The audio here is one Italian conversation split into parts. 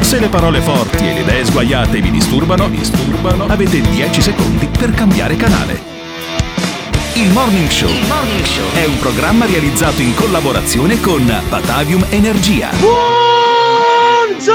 Se le parole forti e le idee sguaiate vi disturbano, disturbano, avete 10 secondi per cambiare canale. Il Morning Show è un programma realizzato in collaborazione con Batavium Energia. Buongiorno!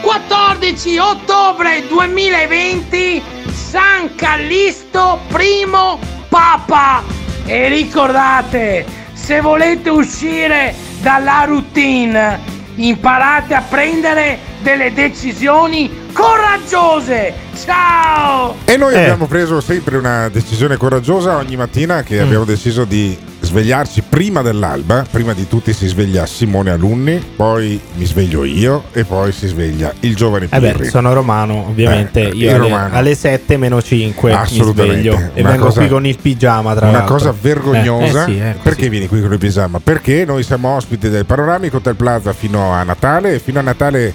14 ottobre 2020 San Callisto primo Papa e ricordate se volete uscire dalla routine imparate a prendere delle decisioni coraggiose ciao E noi abbiamo preso sempre una decisione coraggiosa ogni mattina che abbiamo deciso di svegliarci prima dell'alba. Prima di tutti si sveglia Simone Alunni, poi mi sveglio io e poi si sveglia il giovane Eh Pirri. beh, sono romano, ovviamente. Eh, Io alle, romano. alle 7 meno 5 mi Assolutamente. sveglio e Una vengo cosa- qui con il pigiama tra Una l'altro. cosa vergognosa. Eh, eh sì, così. Perché vieni qui con il pigiama? Perché noi siamo ospiti del Panoramico Hotel Plaza fino a Natale e fino a Natale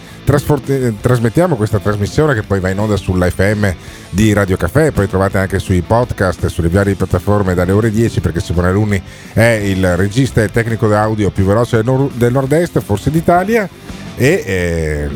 eh, trasmettiamo questa trasmissione che poi va in onda sulla FM di Radio Caffè, poi trovate anche sui podcast e sulle varie piattaforme dalle ore 10 perché Simone Alunni è il regista e tecnico d'audio più veloce del, nor- del nord-est, forse d'Italia e eh,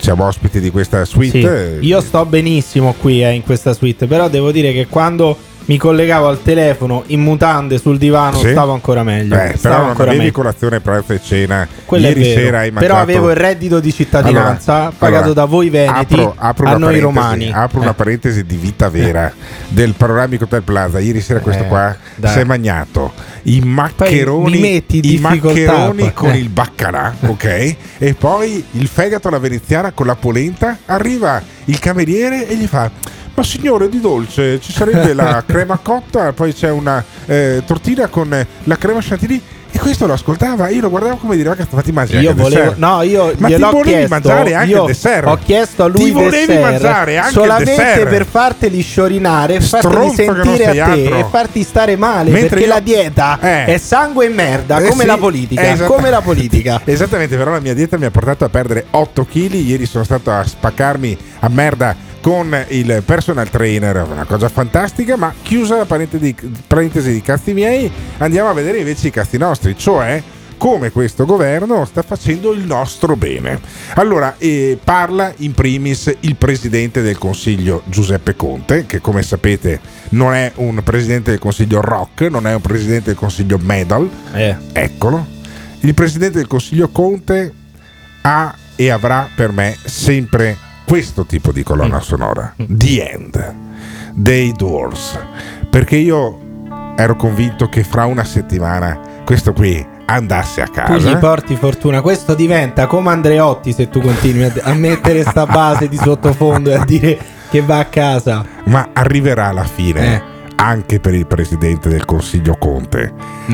siamo ospiti di questa suite. Sì, io sto benissimo qui eh, in questa suite, però devo dire che quando mi collegavo al telefono in mutande sul divano Sì? stavo ancora meglio. Eh, stavo però non avevi meglio. colazione, pranzo e cena. Quello Ieri sera hai mangiato... Però avevo il reddito di cittadinanza Allora, pagato allora, da voi veneti apro- apro a una noi romani. Apro una Eh. parentesi di vita vera del panoramico Hotel Plaza. Ieri sera questo Eh, qua dai. si è magnato i maccheroni, metti i maccheroni poi. con Eh. il baccalà, ok? E poi il fegato alla veneziana con la polenta. Arriva il cameriere e gli fa. Ma signore di dolce ci sarebbe la crema cotta, poi c'è una eh, tortina con eh, la crema chantilly. E questo lo ascoltava, io lo guardavo come dire, ragazzi, ma ti mangi Io il volevo, dessert?" no, io Ma ti volevi chiesto, mangiare anche il dessert? Ho chiesto a lui Ti il volevi dessert mangiare anche il solamente dessert? per farteli sciorinare farteli sentire a te altro. e farti stare male Mentre perché io- la dieta Eh. è sangue e merda, Eh come sì, la politica, esatto. come la politica. Esattamente, però la mia dieta mi ha portato a perdere 8 kg. Ieri sono stato a spaccarmi a merda con il personal trainer, una cosa fantastica. Ma chiusa la parentesi, parentesi di cazzi miei, andiamo a vedere invece i cazzi nostri, cioè come questo governo sta facendo il nostro bene. Allora, eh, parla in primis il presidente del Consiglio Giuseppe Conte, che come sapete non è un presidente del Consiglio rock, non è un presidente del Consiglio metal, Eh. Eccolo. Il presidente del Consiglio Conte ha e avrà per me sempre questo tipo di colonna sonora. The End. Dei Doors. Perché io ero convinto che fra una settimana questo qui andasse a Tu casa. gli porti fortuna, questo diventa come Andreotti se tu continui a, mettere sta base di sottofondo e a dire che va a casa. ma arriverà alla fine Eh. Anche per il presidente del Consiglio Conte.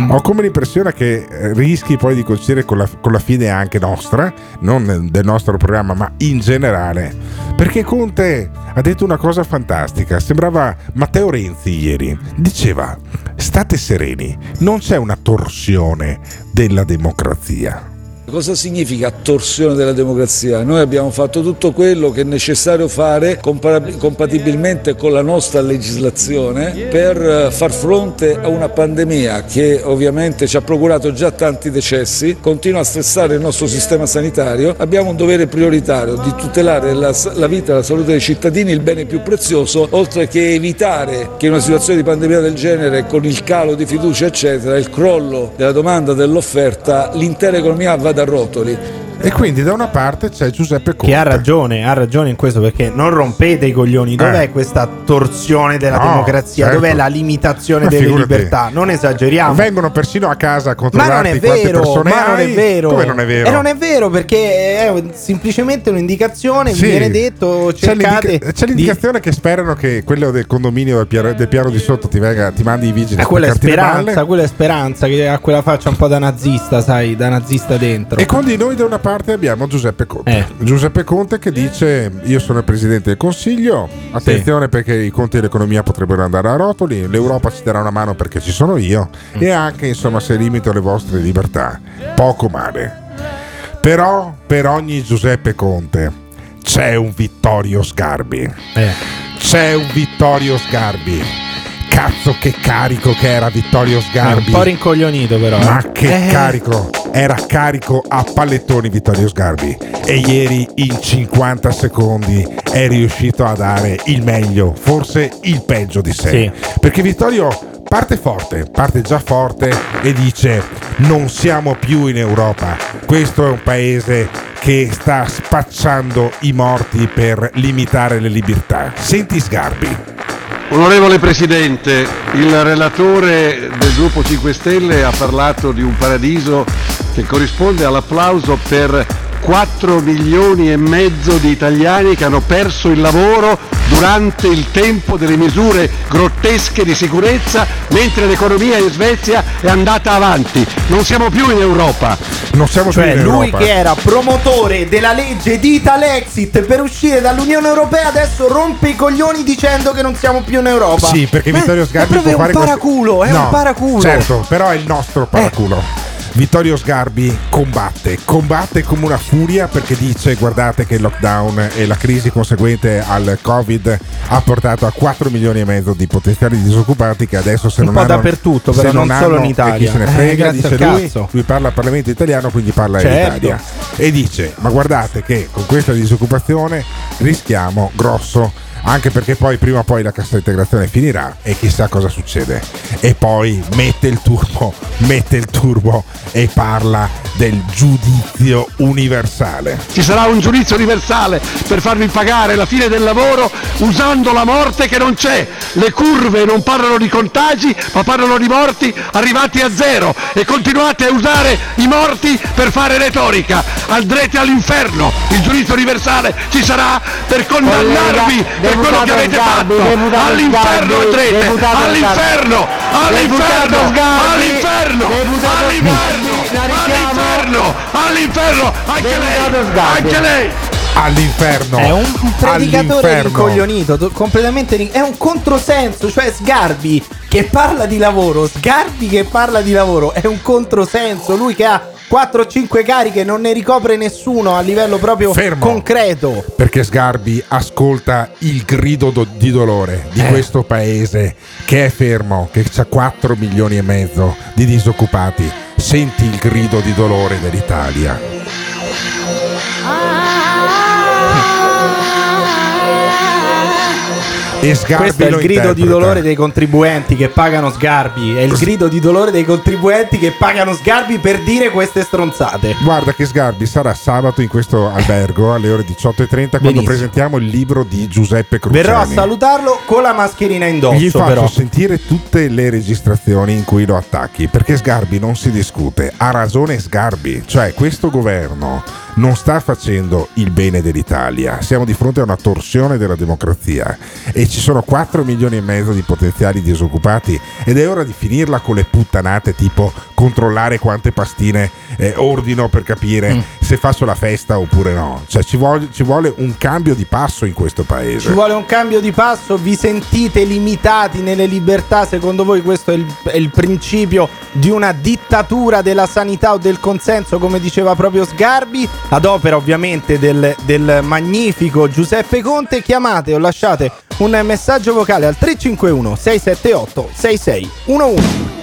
Ho come l'impressione che eh, rischi poi di coincidere con la, con la fine anche nostra, non del nostro programma, ma in generale. Perché Conte ha detto una cosa fantastica, sembrava Matteo Renzi ieri, diceva state sereni, non c'è una torsione della democrazia. Cosa significa torsione della democrazia? Noi abbiamo fatto tutto quello che è necessario fare compatibilmente con la nostra legislazione per eh, far fronte a una pandemia che ovviamente ci ha procurato già tanti decessi, continua a stressare il nostro sistema sanitario. Abbiamo un dovere prioritario di tutelare la, la vita e la salute dei cittadini, il bene più prezioso, oltre che evitare che in una situazione di pandemia del genere, con il calo di fiducia eccetera, il crollo della domanda e dell'offerta, l'intera economia vada a rotoli. E quindi da una parte c'è Giuseppe Conte. Che ha ragione, ha ragione in questo perché non rompete i coglioni. Dov'è Eh. questa torsione della No, democrazia? certo. Dov'è la limitazione Ma delle figurati. libertà? Non esageriamo. Vengono persino a casa a Ma è quante vero, persone ma non è vero. Come non è vero? E non è vero perché è semplicemente un'indicazione. Sì. Vi viene detto C'è, cercate. l'indica- c'è di- l'indicazione che sperano che quello del condominio del piano, del piano di sotto ti, venga, ti mandi i vigili Eh, a quella è speranza, quella è speranza che ha quella faccia un po' da nazista, sai, da nazista dentro. E con di noi da una parte abbiamo Giuseppe Conte. Eh. Giuseppe Conte che dice io sono il Presidente del Consiglio, attenzione perché i conti dell'economia potrebbero andare a rotoli, l'Europa ci darà una mano perché ci sono io Mm. e anche insomma se limito le vostre libertà, poco male. Però per ogni Giuseppe Conte c'è un Vittorio Sgarbi. Eh. C'è un Vittorio Sgarbi. Cazzo che carico che era Vittorio È un Sgarbi. po' rincoglionito però. eh. Ma che Eh, carico! Era carico a pallettoni Vittorio Sgarbi e ieri in 50 secondi è riuscito a dare il meglio, forse il peggio di sé. Sì. Perché Vittorio parte forte, parte già forte e dice non siamo più in Europa, questo è un paese che sta spacciando i morti per limitare le libertà. Senti Sgarbi. Onorevole Presidente, il relatore del gruppo 5 Stelle ha parlato di un paradiso che corrisponde all'applauso per 4 milioni e mezzo di italiani che hanno perso il lavoro durante il tempo delle misure grottesche di sicurezza mentre l'economia in Svezia è andata avanti. Non siamo più in Europa. Non siamo più Cioè, in lui Europa. che era promotore della legge di Italexit per uscire dall'Unione Europea, adesso rompe i coglioni dicendo che non siamo più in Europa. Sì, perché Eh, Vittorio Sgarbi è proprio può un fare paraculo, è No, un paraculo. Eh. Certo, però è il nostro paraculo. Vittorio Sgarbi combatte, combatte come una furia perché dice guardate che il lockdown e la crisi conseguente al Covid ha portato a 4 milioni e mezzo di potenziali disoccupati che adesso se Un non po' hanno dappertutto, se però non solo in hanno, Italia. e chi se ne Eh, frega, grazie dice lui, cazzo. lui parla al Parlamento italiano quindi parla Certo. in Italia e dice ma guardate che con questa disoccupazione rischiamo grosso anche perché poi prima o poi la cassa integrazione finirà e chissà cosa succede. E poi mette il turbo, mette il turbo e parla del giudizio universale. Ci sarà un giudizio universale per farvi pagare la fine del lavoro usando la morte che non c'è. Le curve non parlano di contagi, ma parlano di morti arrivati a zero e continuate a usare i morti per fare retorica. Andrete all'inferno. Il giudizio universale ci sarà per condannarvi per quello che avete fatto. All'inferno andrete. All'inferno. All'inferno. All'inferno. All'inferno. All'inferno. Anche lei. Anche lei. All'inferno. È un predicatore All'inferno. rincoglionito, to- completamente è un controsenso, cioè Sgarbi che parla di lavoro, Sgarbi che parla di lavoro, è un controsenso, lui che ha 4-5 cariche non ne ricopre nessuno a livello proprio Fermo. concreto. Perché Sgarbi ascolta il grido do- di dolore di Eh. questo paese che è fermo, che ha 4 milioni e mezzo di disoccupati. Senti il grido di dolore dell'Italia. E Sgarbi Questo è il grido di interpreta. dolore dei contribuenti che pagano Sgarbi, è il grido di dolore dei contribuenti che pagano Sgarbi per dire queste stronzate. Guarda che Sgarbi sarà sabato in questo albergo alle ore 18.30 quando Benissimo. presentiamo il libro di Giuseppe Cruciani. Verrò a salutarlo con la mascherina indosso Gli faccio però. sentire tutte le registrazioni in cui lo attacchi, perché Sgarbi non si discute, ha ragione Sgarbi, cioè questo governo non sta facendo il bene dell'Italia, siamo di fronte a una torsione della democrazia e ci sono 4 milioni e mezzo di potenziali disoccupati ed è ora di finirla con le puttanate tipo controllare quante pastine eh, ordino per capire Mm. se faccio la festa oppure no, cioè ci vuole, ci vuole un cambio di passo in questo paese. Ci vuole un cambio di passo, vi sentite limitati nelle libertà, secondo voi questo è il, è il principio di una dittatura della sanità o del consenso, come diceva proprio Sgarbi, ad opera ovviamente del, del magnifico Giuseppe Conte, chiamate o lasciate un messaggio vocale al 351 678 6611.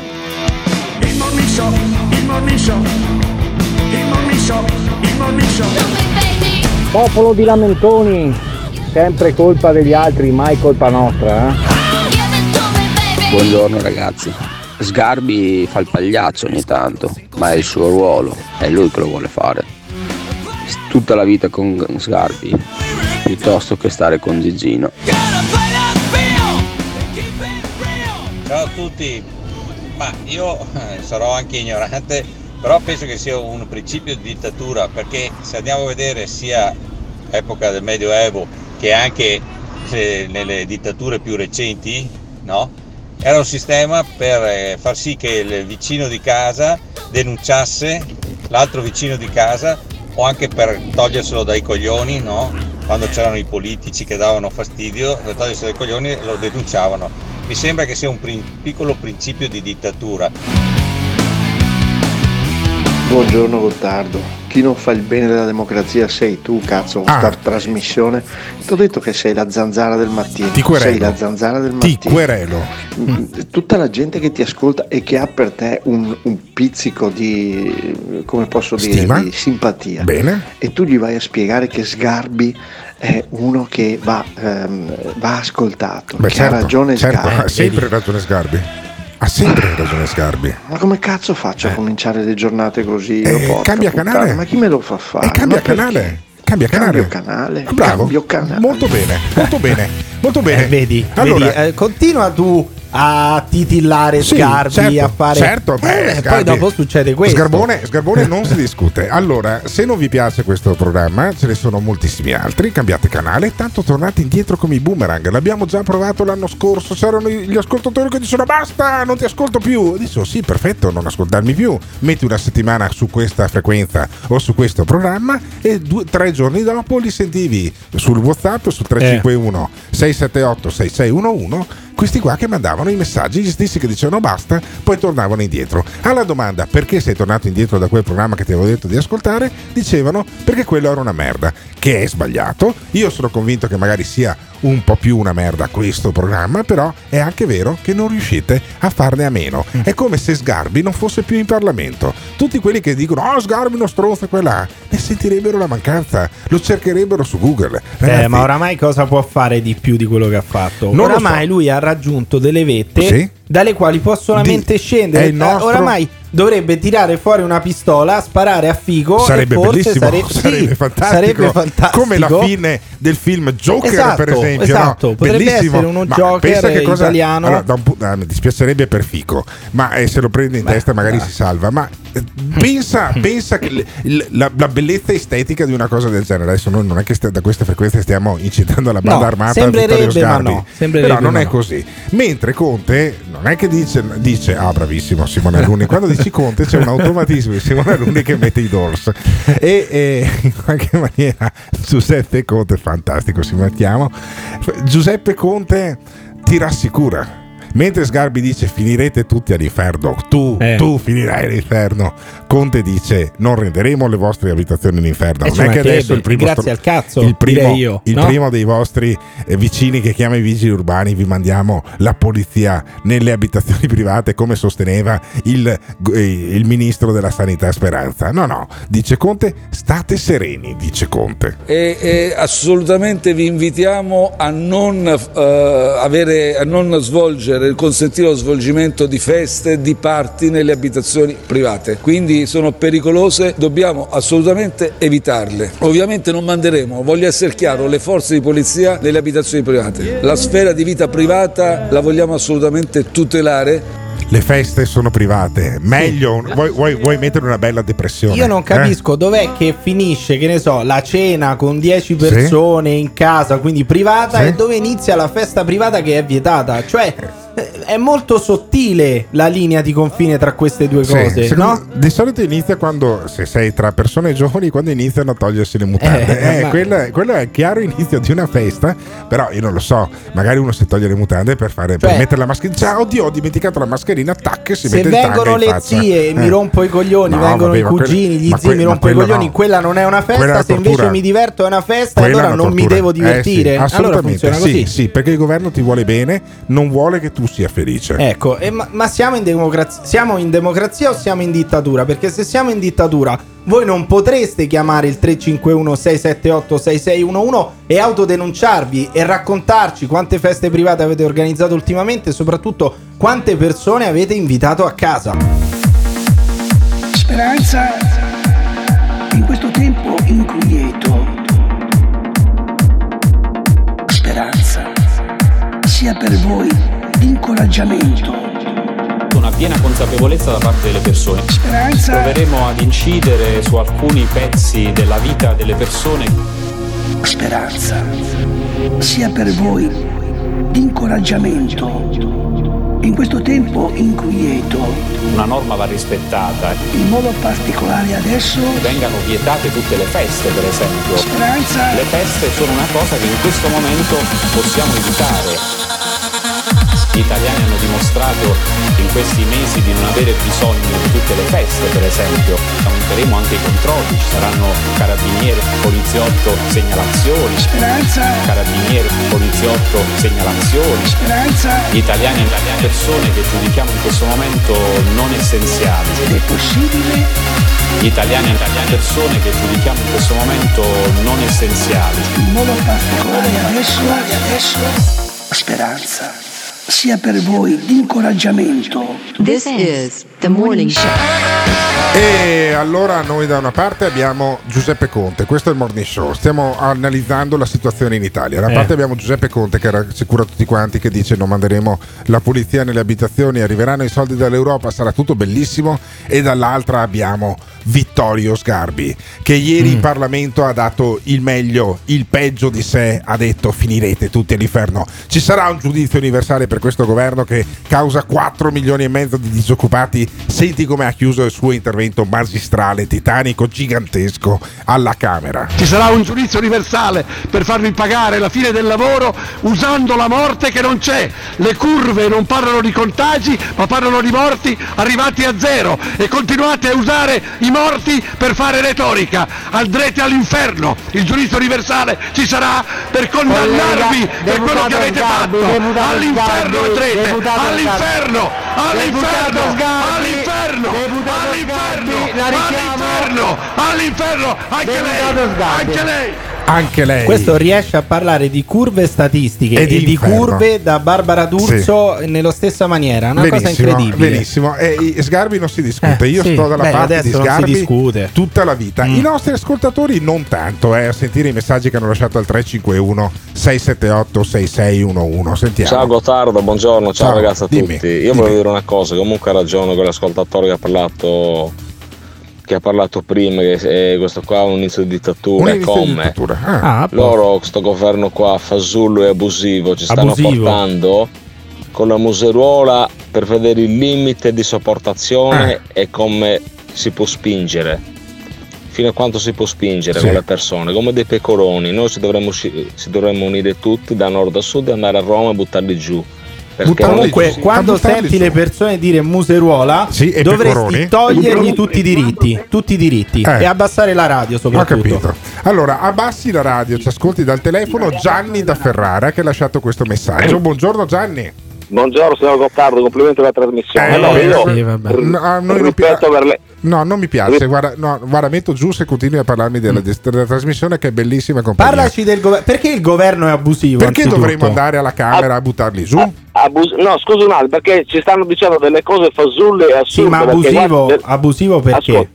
Il morning show, il morning show, il morning show, il morning show. Popolo di lamentoni, sempre colpa degli altri, mai colpa nostra. Eh? Buongiorno ragazzi. Sgarbi fa il pagliaccio ogni tanto, ma è il suo ruolo, è lui che lo vuole fare. Tutta la vita con Sgarbi piuttosto che stare con Gigino. Ciao a tutti, ma io eh, sarò anche ignorante, però penso che sia un principio di dittatura perché se andiamo a vedere sia epoca del Medioevo che anche eh, nelle dittature più recenti, no? Era un sistema per eh, far sì che il vicino di casa denunciasse l'altro vicino di casa o anche per toglierselo dai coglioni, no? Quando c'erano i politici che davano fastidio, per toglierselo dai coglioni lo denunciavano. Mi sembra che sia un prin- piccolo principio di dittatura. Buongiorno Gottardo, chi non fa il bene della democrazia sei tu, cazzo, Ah. sta trasmissione. Ti ho detto che sei la zanzara del mattino. Ti querelo. Sei la zanzara del Ti mattino. querelo. Mm, Tutta la gente che ti ascolta e che ha per te un, un pizzico di, come posso dire, Stima. di simpatia. Bene. E tu gli vai a spiegare che Sgarbi è uno che va, ehm, va ascoltato, Beh, che certo, ha ragione certo, Sgarbi. ha sempre ragione Sgarbi. Ha sempre ragione Sgarbi. Ma come cazzo faccio a cominciare le giornate così? Eh, cambia puttana, canale. Ma chi me lo fa fare? E cambia Ma perché? canale. Cambia canale. Cambio canale. Bravo. Cambio canale. Molto bene, molto bene, molto bene. Eh, vedi, Allora, vedi, eh, continua tu a titillare Sì, Sgarbi, certo, a fare... certo, beh, Eh, poi dopo succede questo. Sgarbone, Sgarbone non si discute. Allora, se non vi piace questo programma, ce ne sono moltissimi altri. Cambiate canale, tanto tornate indietro come i boomerang. L'abbiamo già provato l'anno scorso. C'erano gli ascoltatori che dicevano basta, non ti ascolto più. Dicevo sì, perfetto, non ascoltarmi più. Metti una settimana su questa frequenza o su questo programma e due, tre giorni dopo li sentivi sul WhatsApp su 351 678 6611 questi qua che mandavano i messaggi, gli stessi che dicevano basta, poi tornavano indietro. Alla domanda perché sei tornato indietro da quel programma che ti avevo detto di ascoltare, dicevano perché quello era una merda, che è sbagliato. Io sono convinto che magari sia un po' più una merda questo programma, però è anche vero che non riuscite a farne a meno. È come se Sgarbi non fosse più in Parlamento. Tutti quelli che dicono oh Sgarbi uno stronzo quella, ne sentirebbero la mancanza, lo cercherebbero su Google. Eh, Ragazzi, ma oramai cosa può fare di più di quello che ha fatto? Non oramai so. lui ha raggiunto delle vette Sì. dalle quali può solamente Di- scendere. il nostro- Eh, Oramai dovrebbe tirare fuori una pistola, sparare a figo. sarebbe e forse bellissimo, sare- sarebbe, sì, fantastico, sarebbe fantastico. come la fine del film Joker Esatto, per esempio esatto, no? potrebbe bellissimo essere uno Ma Joker pensa che cosa, italiano. allora, un ah, mi dispiacerebbe per Fico ma eh, se lo prende in testa magari si salva ma eh, pensa, pensa che l- il- la, la bellezza estetica di una cosa del genere adesso noi non è che st- da queste frequenze stiamo incitando la banda No, armata sembrerebbe, ma no, sembrerebbe, però non è no. così mentre Conte non è che dice, dice ah bravissimo Simone Alunni quando dici Conte c'è un automatismo di Simone Alunni che mette i Doors e, e in qualche maniera Giuseppe Conte fantastico si mettiamo. Giuseppe Conte ti rassicura Mentre Sgarbi dice finirete tutti all'inferno, tu, Eh. tu finirai all'inferno. Conte dice non renderemo le vostre abitazioni all'inferno. E non ci è che adesso il primo, al cazzo, il primo, io, il no? primo dei vostri eh, vicini che chiama i vigili urbani vi mandiamo la polizia nelle abitazioni private come sosteneva il, eh, il ministro della sanità Speranza. No, no, dice Conte, state sereni, dice Conte. E, e assolutamente vi invitiamo a non, eh, avere, a non svolgere, consentire lo svolgimento di feste, di party nelle abitazioni private. Quindi sono pericolose, dobbiamo assolutamente evitarle. Ovviamente non manderemo, voglio essere chiaro, le forze di polizia nelle abitazioni private. La sfera di vita privata la vogliamo assolutamente tutelare. Le feste sono private, meglio, vuoi, vuoi- vuoi mettere una bella depressione? Io non eh? capisco dov'è che finisce, che ne so, la cena con 10 persone in casa, quindi privata, Sì. e dove inizia la festa privata che è vietata. Cioè, eh, è molto sottile la linea di confine tra queste due Sì, cose, secondo- no? Di solito inizia quando, se sei tra persone giovani, quando iniziano a togliersi le mutande. Eh, Eh, ma- quello, è- quello è il chiaro inizio di una festa, però io non lo so, magari uno si toglie le mutande per, fare, per Cioè- mettere la mascherina. Ciao, oddio, ho dimenticato la mascherina, tac, si Se mette il tanga vengono le zie e mi Eh. rompo i coglioni, No, vengono vabbè, i cugini, gli ma zii que- mi rompo i coglioni, no. quella non è una festa, se invece mi diverto è una festa, Quella allora non mi devo Eh, sì, divertire. allora assolutamente, funziona sì, sì, perché il governo ti vuole bene, non vuole che tu sia felice. Ecco, e ma, ma siamo, in democrazia, siamo in democrazia o siamo in dittatura? Perché se siamo in dittatura, voi non potreste chiamare il 351 678 6611 e autodenunciarvi e raccontarci quante feste private avete organizzato ultimamente e soprattutto quante persone avete invitato a casa. Speranza, In questo tempo inquieto, speranza sia per voi incoraggiamento. Una piena consapevolezza da parte delle persone. Speranza. Proveremo ad incidere su alcuni pezzi della vita delle persone. Speranza sia per voi incoraggiamento. In questo tempo inquieto, Una norma va rispettata. in modo particolare adesso, Vengano vietate tutte le feste, per esempio. Speranza. Le feste sono una cosa che in questo momento possiamo evitare. Gli italiani hanno dimostrato in questi mesi di non avere bisogno di tutte le feste, per esempio. Aumenteremo anche i controlli, ci saranno carabinieri, poliziotto, segnalazioni. Speranza. Carabinieri, poliziotto, segnalazioni. Speranza. Gli italiani e persone che giudichiamo in questo momento non essenziali. ed è possibile, Gli italiani e le persone che giudichiamo in questo momento non essenziali. in modo particolare adesso, adesso, speranza sia per voi di incoraggiamento. This is the morning show. E allora noi da una parte abbiamo Giuseppe Conte, questo è il morning show, stiamo analizzando la situazione in Italia. Da una Eh. parte abbiamo Giuseppe Conte che rassicura tutti quanti che dice non manderemo la polizia nelle abitazioni, arriveranno i soldi dall'Europa, sarà tutto bellissimo e dall'altra abbiamo Vittorio Sgarbi che ieri in Parlamento ha dato il meglio, il peggio di sé, ha detto finirete tutti all'inferno. Ci sarà un giudizio universale per questo governo che causa 4 milioni e mezzo di disoccupati. Senti come ha chiuso il suo intervento magistrale, titanico, gigantesco alla Camera. Ci sarà un giudizio universale per farvi pagare la fine del lavoro usando la morte che non c'è. Le curve non parlano di contagi, ma parlano di morti arrivati a zero. E continuate a usare i morti per fare retorica. Andrete all'inferno. Il giudizio universale ci sarà per condannarvi Collega, per quello che avete Sgarbi, fatto. All'inferno andrete. All'inferno. All'inferno. All'inferno. All'inferno. All'inferno. All'inferno. Anche lei. Anche lei. Anche lei. Questo riesce a parlare di curve statistiche E e, di curve da Barbara D'Urso nello stessa maniera. Una cosa incredibile. Benissimo, e i- Sgarbi non si discute. Eh, Io sì. sto dalla Beh, parte di Sgarbi tutta la vita. Mm. I nostri ascoltatori non tanto, eh, a sentire i messaggi che hanno lasciato al 351 678 6611. Sentiamo. Ciao Gottardo, buongiorno, ciao, Ciao, ragazzi a dimmi, tutti. Io volevo dire una cosa, comunque ha ragione quell'ascoltatore che ha parlato che ha parlato prima, che questo qua è un inizio di dittatura, è come dittatura, ah. Ah, loro, questo governo qua, fasullo e abusivo, ci stanno Abusivo. portando con la museruola per vedere il limite di sopportazione Eh. e come si può spingere. Fino a quanto si può spingere Sì. con le persone, come dei pecoroni. Noi ci dovremmo, ci dovremmo unire tutti da nord a sud e andare a Roma e buttarli giù. Comunque, quando senti su. le persone dire museruola, Sì, dovresti pecoroni. togliergli tutti i diritti, tutti i diritti Eh. e abbassare la radio Ho soprattutto. capito. Allora, abbassi la radio, ci ascolti dal telefono Gianni da Ferrara che ha lasciato questo messaggio. Buongiorno Gianni. Buongiorno signor Gottardo, complimenti per la trasmissione. Eh, no, io sì, vabbè. r- No, a non rispetto per le... No, non mi piace. Guarda, no, guarda, metto giù se continui a parlarmi della, della trasmissione che è bellissima compagnia. Parlaci del governo. Perché il governo è abusivo? Perché anzitutto? dovremmo andare alla Camera a buttarli su? abus- no, scusi un attimo, perché ci stanno dicendo delle cose fasulle e assurde. Sì, ma perché, abusivo, guarda, abusivo perché? Ascolta,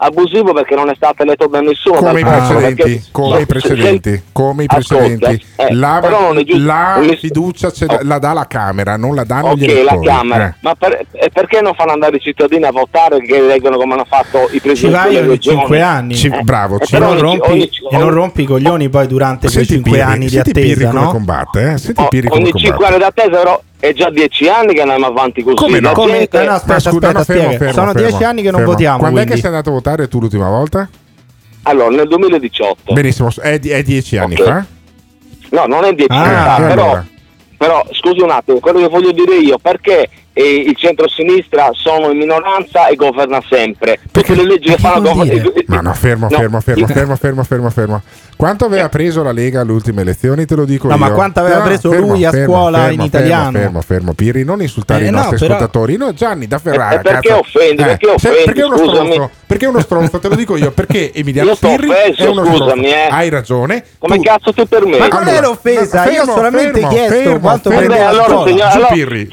abusivo perché non è stato eletto da nessuno. Come i precedenti, come no, i precedenti, se- come i ascolta, precedenti. eh, La, però non è giusto- la mi- fiducia ce la, la dà la Camera, non la danno gli Ok, la elettori. Camera, Eh. ma per- e perché non fanno andare i cittadini a votare che eleggono come hanno fatto i Ci presidenti vai delle ogni regioni? 5 anni. Ci- bravo, Eh, ci E non, ogni- rompi, ogni- e non rompi i coglioni poi durante quei Senti 5 Pirri, anni di senti Pirri attesa, come no? combatte, eh? Senti O- Pirri come ogni 5 combatte. anni d'attesa però è già 10 anni che andiamo avanti così. Come no? Come- gente- no, aspetta, aspetta, no, fermo, fermo, Sono fermo, 10 anni che non fermo. votiamo. Quando è quindi. che sei andato a votare tu l'ultima volta? Allora, nel 2018. Benissimo, è, è dieci anni Ok. fa? No, non è 10 Ah, anni fa, e però, allora? però scusi un attimo, quello che voglio dire io, perché eh, il centro-sinistra sono in minoranza e governa sempre? Tutte le leggi che fanno governare. Ma no, fermo, fermo, fermo, fermo, fermo, fermo, fermo. Quanto aveva preso la Lega alle ultime elezioni? Te lo dico No, io. ma quanto aveva preso lui a scuola in italiano? Fermo, fermo, fermo, Pirri, non insultare Eh, i no, nostri però- ascoltatori. No, Gianni da Ferrara. E perché cazzo. offendi? Perché se- offendi? Perché è uno stronzo? Perché è uno stronzo, te lo dico io. Perché Emiliano Pirri offeso, è uno scusami, stronzo. eh. Hai ragione. Come Tu- cazzo ti permetti? Ma non Allora, era offesa, no, io ho fermo, solamente fermo, chiesto fermo, quanto fermo. Prendeva la allora, Pirri, fatela Pirri.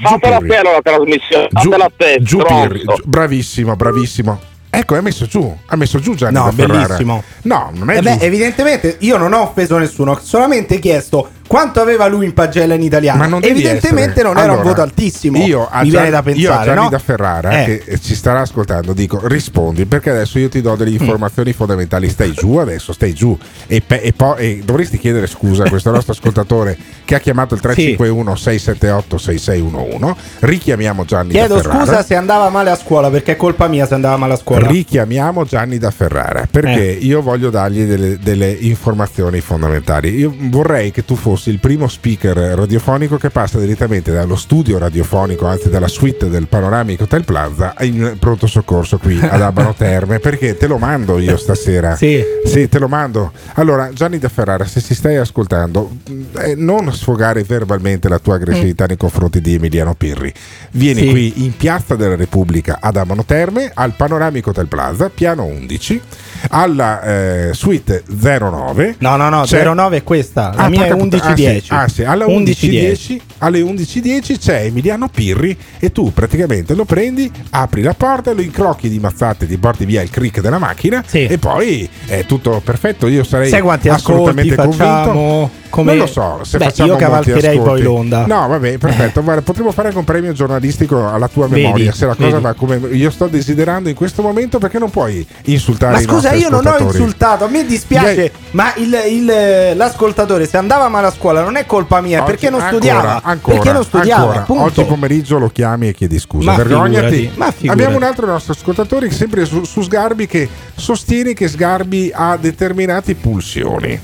Trasmissione, Giù, fatela a te, giù. Pirri, bravissimo, bravissimo. Ecco, ha messo giù, ha messo giù Gianni No, da Ferrara. bellissimo. No, non è Eh beh, evidentemente io non ho offeso nessuno, ho solamente chiesto quanto aveva lui in pagella in italiano. Ma non evidentemente essere- non era un Allora, voto altissimo. Io a Mi Gian- viene da io a pensare, Gianni no? da Ferrara Eh. che ci starà ascoltando dico rispondi perché adesso io ti do delle informazioni fondamentali stai giù adesso stai giù e, pe- e poi e dovresti chiedere scusa a questo nostro ascoltatore che ha chiamato il 351 678 6611 richiamiamo Gianni Chiedo da Ferrara scusa se andava male a scuola, perché è colpa mia se andava male a scuola. Richiamiamo Gianni da Ferrara perché Eh. io voglio dargli delle, delle informazioni fondamentali. Io vorrei che tu fossi il primo speaker radiofonico che passa direttamente dallo studio radiofonico, anzi dalla suite del Panoramico Hotel Plaza, in pronto soccorso qui ad Abano Terme perché te lo mando io stasera. Sì. Sì, te lo mando. Allora, Gianni da Ferrara, se ci stai ascoltando, eh, non sfogare verbalmente la tua aggressività nei confronti di Emiliano Pirri. Vieni Sì. qui in Piazza della Repubblica ad Amano Terme, al Panoramico Hotel Plaza, piano 11, alla eh, suite 09. No, no, no, C'è- 09 è questa. La Ah, mia è porca puttana. 1110. Ah, sì, ah, sì, alla 11.10 alle 11.10 c'è Emiliano Pirri e tu praticamente lo prendi, apri la porta, lo incrocchi di mazzate, ti porti via il crick della macchina e poi è tutto perfetto. Io sarei Sai quanti ascolti assolutamente facciamo? convinto. Come- Non lo so, se Beh, facciamo io cavalcherei poi l'onda. No, vabbè, perfetto. Guarda, potremmo fare anche un premio giornalistico alla tua Vedi, memoria. se la cosa vedi. va come io sto desiderando in questo momento, perché non puoi insultare Ma i scusa, nostri io non ho insultato, a me dispiace, Gli- ma il- il- l'ascoltatore se andava male a scuola non è colpa mia, Oggi- perché non ancora, studiava. ancora, perché non studiava, ancora. Oggi pomeriggio lo chiami e chiedi scusa. Ma Vergognati. figurati, ma figurati. Abbiamo un altro nostro ascoltatore sempre su, su Sgarbi che sostiene che Sgarbi ha determinate pulsioni.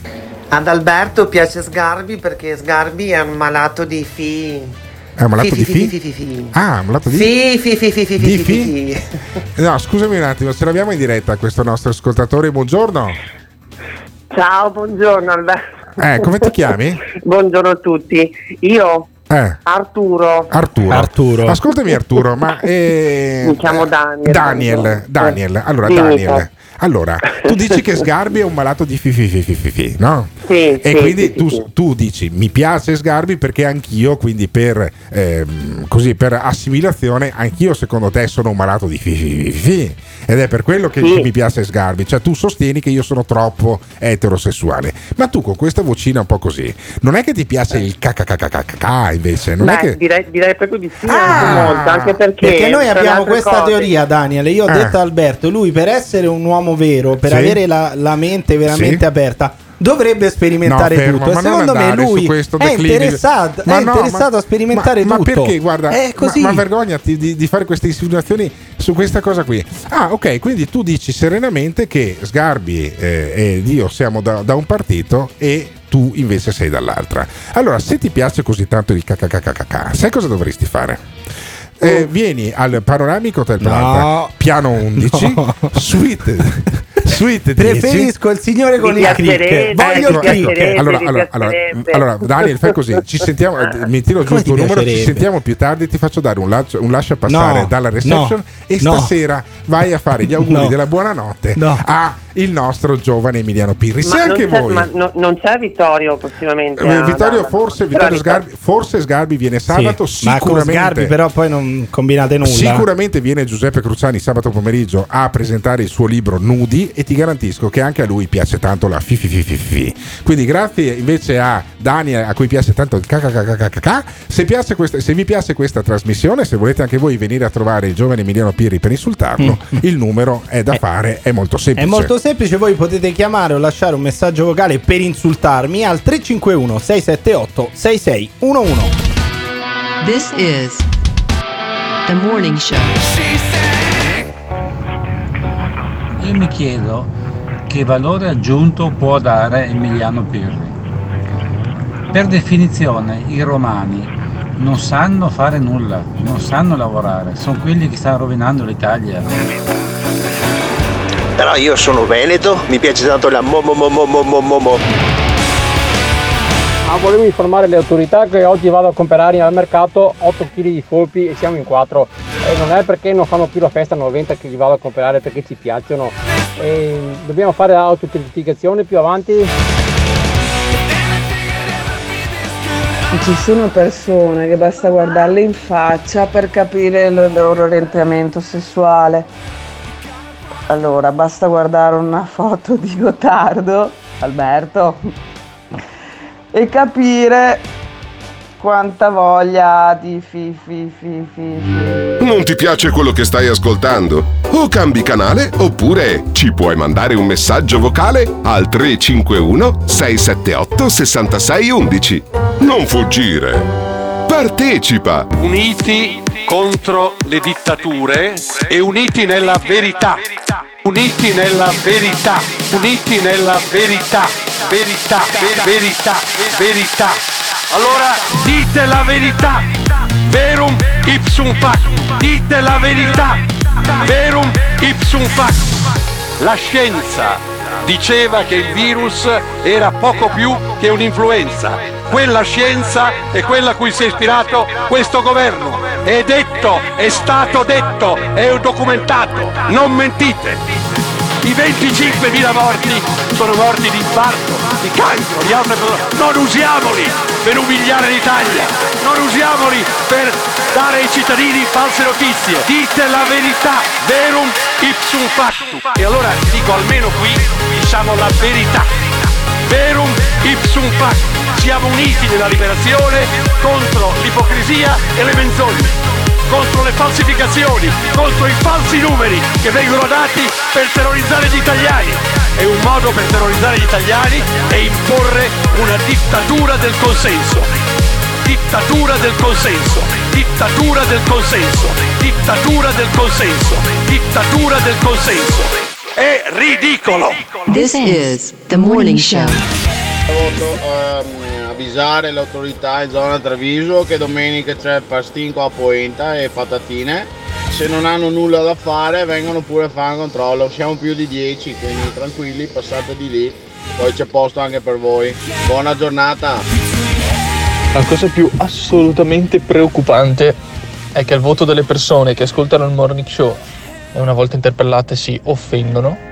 Ad Alberto piace Sgarbi perché Sgarbi è un malato di fi. È un malato di fi? Ah, un malato di Fi, fi, fi, fi, fi, fi. No, scusami un attimo, ce l'abbiamo in diretta questo nostro ascoltatore. Buongiorno. Ciao, buongiorno Alberto. Eh, come ti chiami? buongiorno a tutti. Io, Eh. Arturo. Arturo. Arturo. Ascoltami Arturo, ma eh, Mi chiamo Daniel. Daniel, Daniel. Allora Dimmi, Daniel. Allora, tu dici che Sgarbi è un malato di fi fi fi fi fi, fi, no? Sì, E sì, quindi sì, tu, tu dici mi piace Sgarbi perché anch'io, quindi per, ehm, così, per assimilazione, anch'io secondo te sono un malato di fi fi fi, fi. Ed è per quello che, mi piace Sgarbi. Cioè tu sostieni che io sono troppo eterosessuale. Ma tu con questa vocina un po' così, non è che ti piace il cacacacacacà invece? Non Beh, è che... direi, direi proprio di sì, anche molto, anche perché, Perché noi abbiamo questa cose- teoria, Daniel. Io ho Eh. detto a Alberto, lui per essere un uomo vero, per Sì. avere la, la mente veramente Sì. aperta, dovrebbe sperimentare No, fermo, tutto. E secondo me lui è interessato, Ma è no, interessato ma- a sperimentare ma, tutto. Ma perché, guarda, è così. Ma, ma vergognati di, di fare queste insinuazioni su questa cosa qui. Ah, ok, quindi tu dici serenamente che Sgarbi eh, ed io siamo da, da un partito e tu invece sei dall'altra. Allora, se ti piace così tanto il cacacacacà, sai cosa dovresti fare? Eh, vieni al Panoramico Hotel Plaza, No. piano 11, No. suite, suite 10. Preferisco il signore con piacerebbe, crick. Voglio il Ecco, ecco. Allora, allora, allora, allora, Daniel, fai così. Ci sentiamo, eh, mi tiro giù il tuo numero. Ci sentiamo più tardi. Ti faccio dare un, lascia, un lascia passare No, dalla reception. no, e no. stasera vai a fare gli auguri No. della buonanotte No. a il nostro giovane Emiliano Pirri. Se Ma non anche c'è- voi. ma no- non c'è Vittorio prossimamente. Eh, a- Vittorio, forse, Vittorio Sgarbi, forse Sgarbi viene sabato. Sì, ma con sicuramente. Sgarbi però poi non combinate nulla. Sicuramente viene Giuseppe Cruciani sabato pomeriggio a presentare il suo libro Nudi e ti garantisco che anche a lui piace tanto la fi fi fi fi fi. Quindi grazie invece a Daniel a cui piace tanto il kkkkk. Se, piace questa- se vi piace questa trasmissione, se volete anche voi venire a trovare il giovane Emiliano Pirri per insultarlo, il numero è da fare, è molto È semplice. molto semplice, voi potete chiamare o lasciare un messaggio vocale per insultarmi al 351 678 6611. This is the morning show. Io mi chiedo che valore aggiunto può dare Emiliano Pirri. Per definizione i romani non sanno fare nulla, non sanno lavorare, sono quelli che stanno rovinando l'Italia. Però io sono veneto, mi piace tanto la mo mo mo mo mo mo mo mo. Ah, volevo informare le autorità che oggi vado a comprare al mercato 8 kg di folpi e siamo in 4. E non è perché non fanno più la festa 90 che li vado a comprare perché ci piacciono. E dobbiamo fare l'autocertificazione più avanti. Ci sono persone che basta guardarle in faccia per capire il loro orientamento sessuale. Allora, basta guardare una foto di Gottardo, Alberto, e capire quanta voglia di fi fi fi fi fi. Non ti piace quello che stai ascoltando? O cambi canale oppure ci puoi mandare un messaggio vocale al 351 678 6611. Non fuggire. Partecipa. Uniti contro le dittature e uniti nella verità. Uniti nella verità. Uniti nella verità. Verità, ver- verità, verità. Allora dite la verità. Verum ipsum fac. Dite la verità. Verum ipsum fac. La scienza diceva che il virus era poco più che un'influenza. Quella scienza è quella a cui si è ispirato questo governo. È detto, è stato detto, è documentato. Non mentite. I 25.000 morti sono morti di infarto, di cancro, di altre cose. Non usiamoli per umiliare l'Italia, non usiamoli per dare ai cittadini false notizie. Dite la verità, verum ipsum factum. E allora dico almeno qui diciamo la verità. Verum ipsum factum. Siamo uniti nella liberazione contro l'ipocrisia e le menzogne contro le falsificazioni, contro i falsi numeri che vengono dati per terrorizzare gli italiani. E un modo per terrorizzare gli italiani è imporre una dittatura del consenso. Dittatura del consenso, dittatura del consenso, dittatura del consenso, dittatura del consenso. È ridicolo! This is the morning show. Avvisare le autorità in zona Treviso che domenica c'è pastinco a Poenta e patatine. Se non hanno nulla da fare vengono pure a fare un controllo. Siamo più di 10, quindi tranquilli, passate di lì. Poi c'è posto anche per voi. Buona giornata! La cosa più assolutamente preoccupante è che il voto delle persone che ascoltano il morning show e una volta interpellate si offendono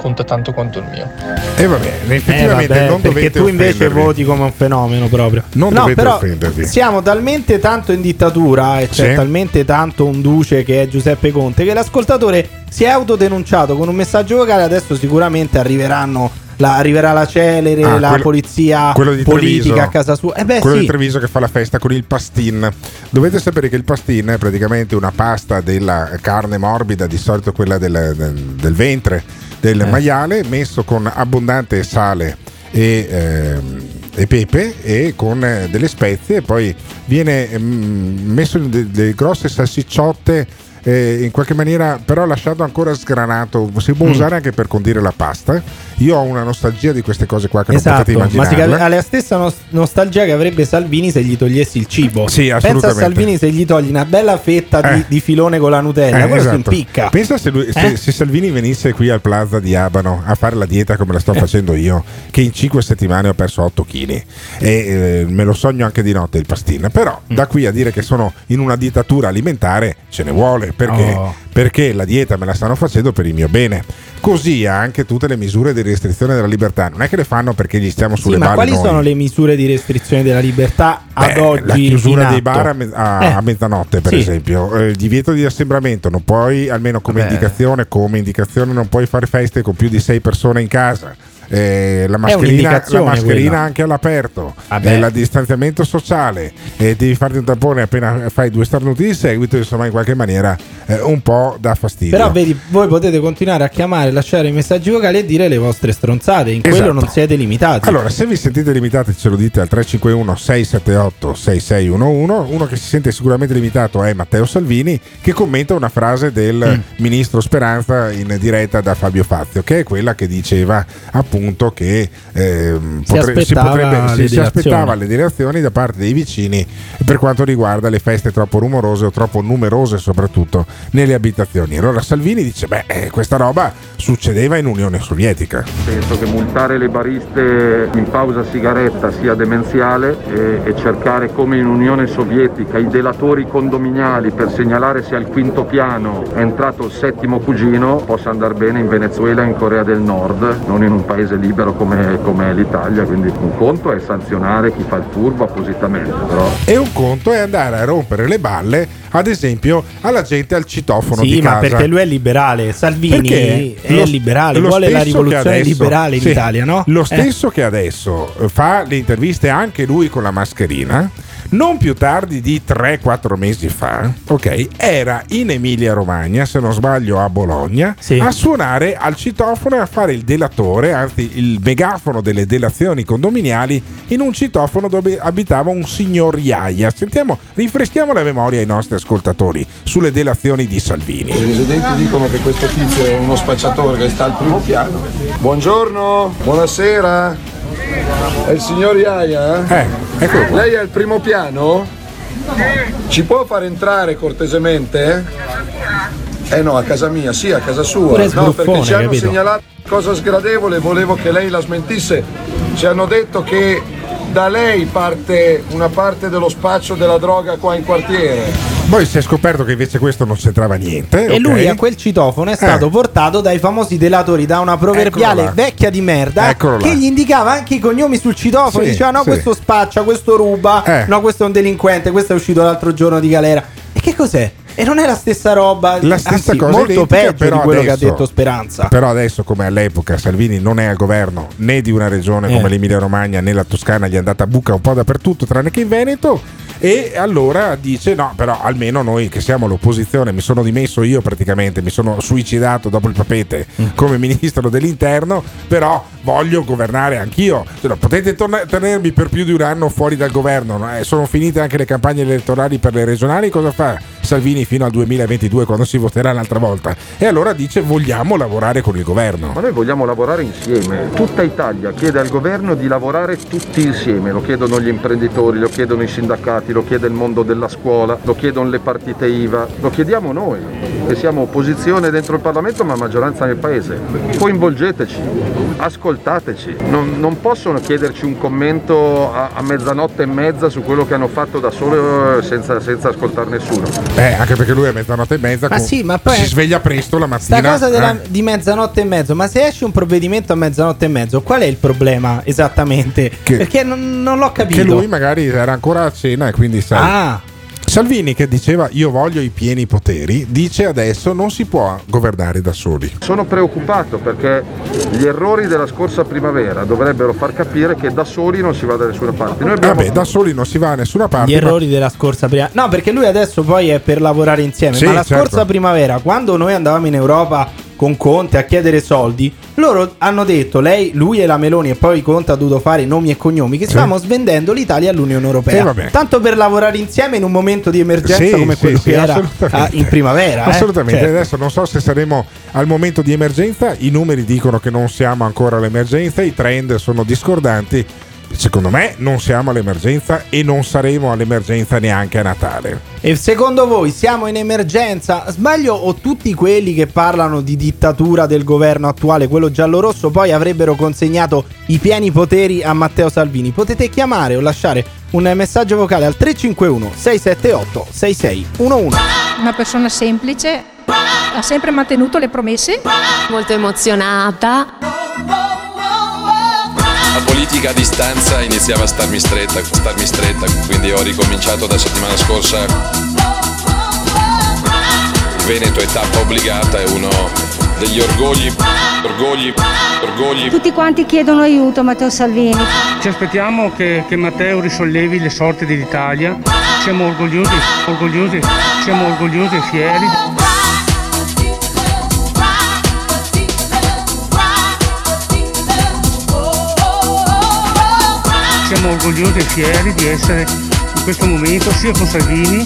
conta tanto quanto il mio. E va bene, effettivamente Eh, vabbè, non perché tu invece offendervi. voti come un fenomeno proprio. Non no, dovete però offendervi. siamo talmente tanto in dittatura e c'è Sì. talmente tanto un duce che è Giuseppe Conte che l'ascoltatore si è autodenunciato con un messaggio vocale. Adesso sicuramente arriveranno la, arriverà la celere, Ah, la quello- polizia quello di politica Treviso. a casa sua. Eh beh, quello sì. di Treviso che fa la festa con il pastin. Dovete sapere che il pastin è praticamente una pasta della carne morbida, di solito quella del, del- del ventre, del Eh. maiale, messo con abbondante sale e, ehm, e pepe e con eh, delle spezie poi viene mm, messo in de- delle grosse salsicciotte eh, in qualche maniera però lasciato ancora sgranato si può Mm. usare anche per condire la pasta io ho una nostalgia di queste cose qua che non Esatto, potete ma si immaginare ha la stessa nos- nostalgia che avrebbe Salvini se gli togliessi il cibo. Sì, Pensa a. Salvini se gli togli una bella fetta di, Eh. di filone con la Nutella, Eh, quello esatto. impicca. Pensa se, lui- se- Eh? se Salvini venisse qui al Plaza di Abano a fare la dieta come la sto facendo io, che in 5 settimane ho perso 8 kg e eh, me lo sogno anche di notte il pastin. Però Mm. da qui a dire che sono in una dittatura alimentare ce ne vuole perché, Oh. perché la dieta me la stanno facendo per il mio bene. Così anche tutte le misure di restrizione della libertà. Non è che le fanno perché gli stiamo Sì, sulle ma balle quali noi. sono le misure di restrizione della libertà ad Beh, oggi? la chiusura dei bar a, me- a- Eh. a mezzanotte per Sì. esempio Eh, il divieto di assembramento non puoi almeno come Vabbè. indicazione come indicazione non puoi fare feste con più di sei persone in casa Eh, la mascherina, la mascherina anche all'aperto Vabbè. eh, il distanziamento sociale eh, devi farti un tampone appena fai due starnuti di seguito insomma in qualche maniera eh, un po' dà fastidio Però vedi, voi potete continuare a chiamare, lasciare i messaggi vocali e dire le vostre stronzate. In quello Esatto. non siete limitati. Allora, se vi sentite limitati, ce lo dite al 351 678 6611. Uno che si sente sicuramente limitato è Matteo Salvini, che commenta una frase del Mm. ministro Speranza in diretta da Fabio Fazio, che è quella che diceva appunto che ehm, Si potre- aspettava potrebbe- le si- si direzioni. aspettava le direzioni da parte dei vicini per quanto riguarda le feste troppo rumorose o troppo numerose, soprattutto nelle abitazioni. Allora Salvini dice: Beh, eh, questa roba succedeva in Unione Sovietica. Penso che multare le bariste in pausa sigaretta sia demenziale e, e cercare come in Unione Sovietica i delatori condominiali per segnalare se al quinto piano è entrato il settimo cugino possa andare bene in Venezuela e in Corea del Nord, non in un paese paese libero come, come l'Italia, quindi un conto è sanzionare chi fa il furbo appositamente, però E un conto è andare a rompere le balle, ad esempio, alla gente al citofono di Sì, ma casa. perché lui è liberale. Salvini Perché è lo- liberale, lo vuole la rivoluzione adesso- liberale in sì, Italia, no? Lo Eh. stesso che adesso eh, fa le interviste anche lui con la mascherina. Non più tardi di 3-4 mesi fa, ok, era in Emilia Romagna, se non sbaglio a Bologna, a suonare al citofono e a fare il delatore, anzi il megafono delle delazioni condominiali in un citofono dove abitava un signor Iaia. Sentiamo, rinfreschiamo la memoria ai nostri ascoltatori sulle delazioni di Salvini. I residenti dicono che questo tizio è uno spacciatore che sta al primo piano. Buongiorno, buonasera. È il signor Iaia? Eh, eccolo qua. Lei è al primo piano? Ci può far entrare cortesemente? Eh no, a casa mia, sì, a casa sua. No, perché ci hanno capito? segnalato cosa sgradevole, volevo che lei la smentisse. Ci hanno detto che da lei parte una parte dello spaccio della droga qua in quartiere. Poi si è scoperto che invece questo non c'entrava niente. E ok? lui a quel citofono è stato Eh. portato dai famosi delatori da una proverbiale là. vecchia di merda Eccolo là. che gli indicava anche i cognomi sul citofono. Sì, diceva: No, sì. questo spaccia, questo ruba, Eh. no, questo è un delinquente, questo è uscito l'altro giorno di galera. E che cos'è? E non è la stessa roba, La stessa anzi, cosa molto peggio di quello che ha adesso- detto Speranza. Però adesso, come all'epoca, Salvini non è al governo né di una regione Eh. come l'Emilia Romagna né la Toscana, gli è andata a buca un po' dappertutto, tranne che in Veneto. E allora dice: No, però almeno noi che siamo l'opposizione, mi sono dimesso io praticamente, mi sono suicidato dopo il papete Mm. come ministro dell'interno, però voglio governare anch'io. Cioè, no, potete torna- tenermi per più di un anno fuori dal governo, no? Eh, sono finite anche le campagne elettorali per le regionali, cosa fa Salvini fino al 2022 quando si voterà un'altra volta? E allora dice vogliamo lavorare con il governo. Ma noi vogliamo lavorare insieme. Tutta Italia chiede al governo di lavorare tutti insieme. Lo chiedono gli imprenditori, lo chiedono i sindacati, lo chiede il mondo della scuola, lo chiedono le partite IVA, lo chiediamo noi, che siamo opposizione dentro il Parlamento ma maggioranza nel Paese. Coinvolgeteci, ascoltateci. Non, non possono chiederci un commento a, a mezzanotte e mezza su quello che hanno fatto da solo eh, senza, senza ascoltare nessuno. Eh, anche perché lui a mezzanotte e mezza Ma con- sì, ma poi- si sveglia presto la mattina. Sta cosa della- eh. di mezzanotte e mezzo, ma se esce un provvedimento a mezzanotte e mezzo, qual è il problema esattamente? Perché non, non l'ho capito. Che lui magari era ancora a cena e quindi sai. Ah. Salvini che diceva io voglio i pieni poteri, dice adesso non si può governare da soli. Sono preoccupato perché gli errori della scorsa primavera dovrebbero far capire che da soli non si va da nessuna parte. Noi abbiamo Vabbè, da soli non si va da nessuna parte. Gli ma- errori della scorsa primavera. No, perché lui adesso poi è per lavorare insieme. Sì, ma la certo. scorsa primavera, quando noi andavamo in Europa con Conte a chiedere soldi, loro hanno detto, lei, lui e la Meloni e poi Conte ha dovuto fare nomi e cognomi, che stavamo svendendo l'Italia all'Unione Eh, Europea. vabbè. Tanto per lavorare insieme in un momento di emergenza Sì, come sì, quello sì, che era ah, in primavera. eh. Assolutamente, Certo. adesso non so se saremo al momento di emergenza, i numeri dicono che non siamo ancora all'emergenza, i trend sono discordanti, secondo me non siamo all'emergenza e non saremo all'emergenza neanche a Natale. E secondo voi siamo in emergenza? Sbaglio o tutti quelli che parlano di dittatura del governo attuale, quello giallorosso, poi avrebbero consegnato i pieni poteri a Matteo Salvini? Potete chiamare o lasciare un messaggio vocale al 351 678 6611. Una persona semplice, ha sempre mantenuto le promesse. Molto emozionata. La politica a distanza iniziava a starmi stretta, starmi stretta, quindi ho ricominciato da settimana scorsa. Il Veneto è tappa obbligata, è uno degli orgogli, orgogli, orgogli. Tutti quanti chiedono aiuto Matteo Salvini. Ci aspettiamo che, che Matteo risollevi le sorti dell'Italia. Siamo orgogliosi, orgogliosi, siamo orgogliosi e fieri. Siamo orgogliosi e fieri di essere in questo momento sia con Salvini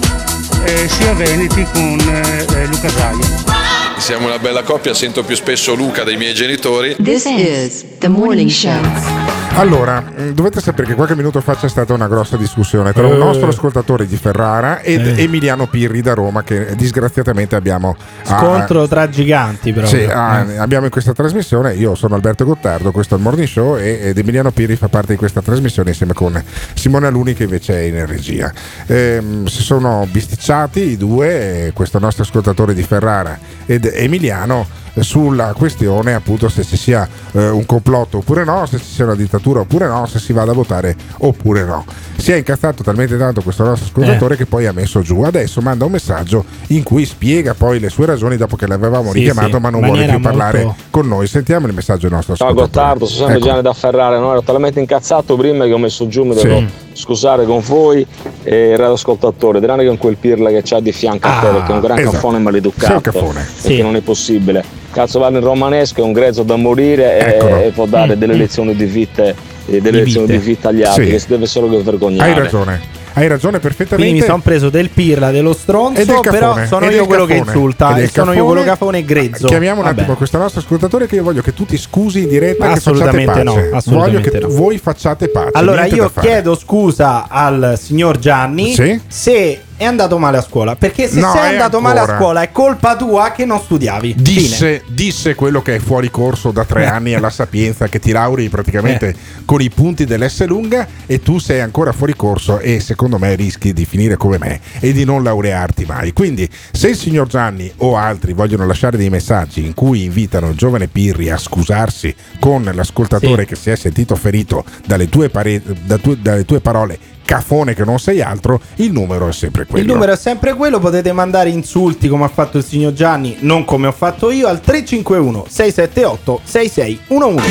eh, sia Veneti con eh, eh, Luca Zaia. Siamo una bella coppia, sento più spesso Luca dei miei genitori. This is the morning show. Allora, mh, dovete sapere che qualche minuto fa c'è stata una grossa discussione tra un Eh. nostro ascoltatore di Ferrara ed Emiliano Pirri da Roma che disgraziatamente abbiamo a- Scontro tra giganti, però. Sì, ah, abbiamo in questa trasmissione. Io sono Alberto Gottardo, questo è il Morning Show e, ed Emiliano Pirri fa parte di questa trasmissione insieme con Simone Aluni che invece è in regia. Ehm, si sono bisticciati i due, eh, questo nostro ascoltatore di Ferrara ed Emiliano. Sulla questione appunto se ci sia eh, un complotto oppure no, se ci sia una dittatura oppure no, se si vada a votare oppure no. Si è incazzato talmente tanto questo nostro ascoltatore che poi ha messo giù. Adesso manda un messaggio in cui spiega poi le sue ragioni dopo che l'avevamo Sì, richiamato sì, ma non vuole più parlare molto- con noi. Sentiamo il messaggio del nostro Ciao ascoltatore. Gottardo, sono sempre Ecco. Gianni da Ferrari, no? ero talmente incazzato prima che ho messo giù, mi devo Sì. scusare con voi e il radioascoltatore, tranne con quel pirla che c'ha di fianco a te Ah, perché è un gran esatto. caffone maleducato. Un caffone. Perché non è possibile. Cazzo in romanesco, è un grezzo da morire e- Eccolo. e, può dare Mm, delle mm. lezioni di vita, eh, delle Di lezioni vite. di vita agli altri, Sì. che si deve solo che vergognare. Hai ragione. Hai ragione perfettamente. Quindi mi sono preso del pirla, dello stronzo, E del però cafone, sono io quello che cafone, insulta e sono io cafone. quello cafone e grezzo. Chiamiamo un Vabbè. attimo questo nostro ascoltatore che io voglio che tu ti scusi in diretta che Assolutamente no, assolutamente voglio che no. voi facciate pace. Allora io chiedo scusa al signor Gianni Sì? se è andato male a scuola. Perché se No, sei andato male a ancora. scuola è colpa tua che non studiavi. Disse, disse quello che è fuori corso da tre anni alla Sapienza, che ti lauri praticamente Eh. con i punti dell'S lunga e tu sei ancora fuori corso e secondo me rischi di finire come me e di non laurearti mai. Quindi se il signor Gianni o altri vogliono lasciare dei messaggi in cui invitano il giovane Pirri a scusarsi con l'ascoltatore Sì. che si è sentito ferito dalle tue, pare- da tu- dalle tue parole cafone che non sei altro, il numero è sempre quello. Il numero è sempre quello, potete mandare insulti come ha fatto il signor Gianni, non come ho fatto io, al 351 678 6611.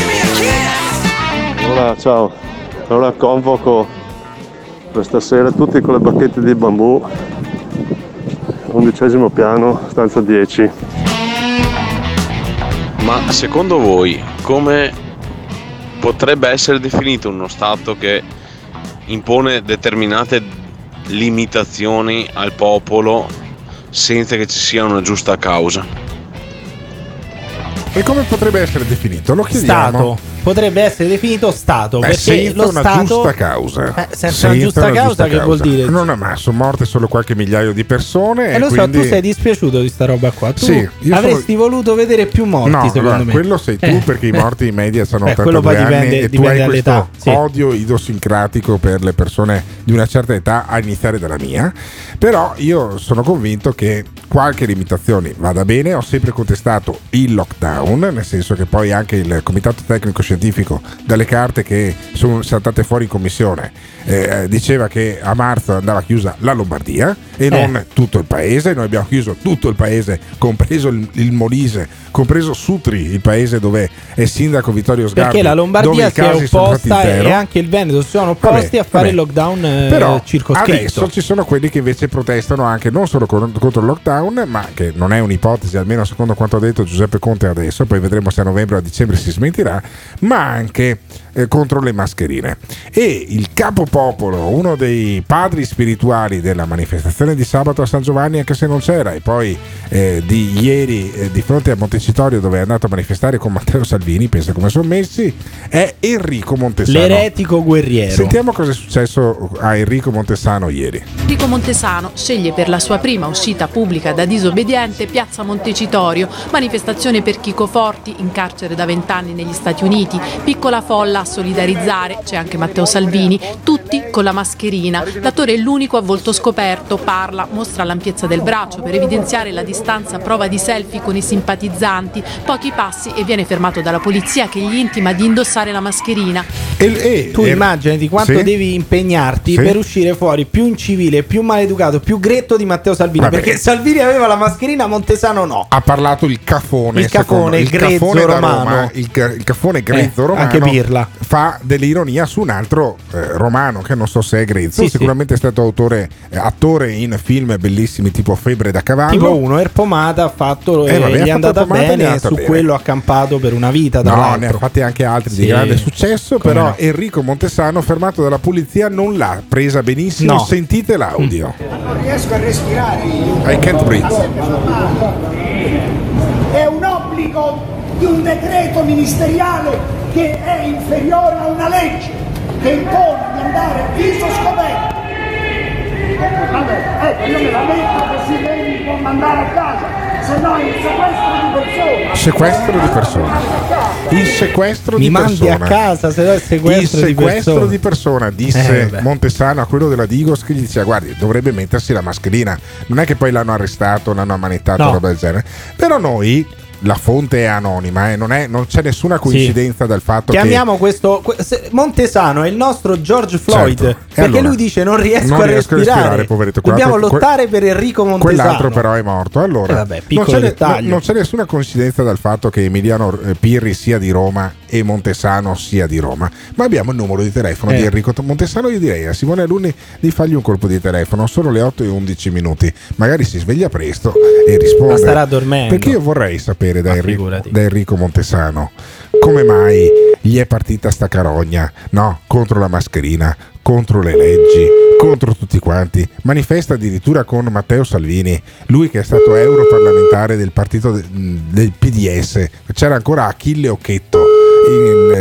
Allora, ciao. Allora convoco questa sera tutti con le bacchette di bambù. Undicesimo piano, stanza 10. Ma secondo voi come potrebbe essere definito uno Stato che impone determinate limitazioni al popolo senza che ci sia una giusta causa? E come potrebbe essere definito? Lo chiediamo. Stato. Potrebbe essere definito Stato. Beh, perché senza lo una Stato, giusta causa. Eh, senza una giusta causa, che vuol dire? Non sono morte solo qualche migliaio di persone. E e lo so, quindi... tu sei dispiaciuto di sta roba qua. Tu Sì, avresti voluto vedere più morti, No, secondo allora, me. quello sei tu Eh. perché i morti in media sono Eh, quello 82 poi anni dipende- e tu hai dall'età, questo sì. odio idiosincratico per le persone di una certa età a iniziare dalla mia. Però io sono convinto che qualche limitazione vada bene. Ho sempre contestato il lockdown, nel senso che poi anche il comitato tecnico scientifico dalle carte che sono saltate fuori in commissione eh, diceva che a marzo andava chiusa la Lombardia e non tutto il paese. Noi abbiamo chiuso tutto il paese, compreso il, il Molise, compreso Sutri, il paese dove è sindaco Vittorio Sgarbi. Perché la Lombardia si è opposta e anche il Veneto sono opposti Vabbè, a fare vabbè. il lockdown eh, Però circoscritto. adesso ci sono quelli che invece protestano anche non solo con- contro il lockdown, ma che non è un'ipotesi, almeno secondo quanto ha detto Giuseppe Conte adesso, poi vedremo se a novembre o a dicembre si smentirà, ma anche eh, contro le mascherine. E il capopopolo, uno dei padri spirituali della manifestazione di sabato a San Giovanni, anche se non c'era, e poi eh, di ieri eh, di fronte a Montecitorio dove è andato a manifestare con Matteo Salvini, pensa come sono messi, è Enrico Montesano. L'eretico guerriero. Sentiamo cosa è successo a Enrico Montesano ieri. Enrico Montesano sceglie per la sua prima uscita pubblica da disobbediente Piazza Montecitorio, manifestazione per Chico Forti in carcere da vent'anni negli Stati Uniti, piccola folla a solidarizzare, c'è anche Matteo Salvini, tutti con la mascherina. L'attore è l'unico a volto scoperto, parla, mostra l'ampiezza del braccio per evidenziare la distanza, prova di selfie con i simpatizzanti, pochi passi e viene fermato dalla polizia che gli intima di indossare la mascherina. tu immaginati quanto sì? devi impegnarti Sì. per uscire fuori più incivile, più maleducato, più gretto di Matteo Salvini. Vabbè. Perché Salvini aveva la mascherina, Montesano no. Ha parlato il cafone, Il cafone, secondo- il grezzo cafone da romano. Roma, il, il cafone grezzo Eh, romano. anche Pirla. Fa dell'ironia su un altro eh, romano che non so se è grezzo, Sì, sì. sicuramente è stato autore, eh, attore in film bellissimi tipo Febbre da cavallo. Tipo uno, Erpomata ha fatto Eh, e vabbè, gli è ha fatto andata e è bene, su bene. quello ha campato per una vita. Tra No, l'altro. ne ha fatti anche altri di Sì. grande successo, Come però no. Enrico Montesano, fermato dalla polizia, non l'ha presa benissimo. No. Sentite l'audio. Non riesco a respirare. I can't breathe. È un obbligo di un decreto ministeriale che è inferiore a una legge che impone di andare a viso scoperto. Vabbè, ecco, io me la metto così lei mi può mandare a casa, se no il sequestro di persona. Sequestro di persona. Il sequestro Mi di mandi persona. a casa, se no il sequestro, il di sequestro persona. di persona, disse Eh. Montesano a quello della Digos che gli diceva guardi dovrebbe mettersi la mascherina non è che poi l'hanno arrestato l'hanno ammanettato No. roba del genere però noi la fonte è anonima, eh, non, è- non c'è nessuna coincidenza dal fatto Chiamiamo questo que- se- Montesano è il nostro George Floyd Certo. Perché allora? lui dice non riesco, Non a, riesco a respirare. respirare, poveretto. Dobbiamo lottare per Enrico che Montesano. quell'altro però è morto. Allora, Eh vabbè, non, piccolo c'è, dettaglio. non c'è nessuna coincidenza dal fatto che Emiliano eh, Pirri sia di Roma e Montesano sia di Roma, ma abbiamo il numero di telefono Eh. di Enrico Montesano. Io direi a Simone Alunni di fargli un colpo di telefono. Sono le 8 e 11 minuti, magari si sveglia presto e risponde. Ma starà dormendo. Perché io vorrei sapere da, Ma Enrico, da Enrico Montesano come mai gli è partita sta carogna no? contro la mascherina, contro le leggi, contro tutti quanti. Manifesta addirittura con Matteo Salvini, lui che è stato europarlamentare del partito de- del PDS. C'era ancora Achille Occhetto. Il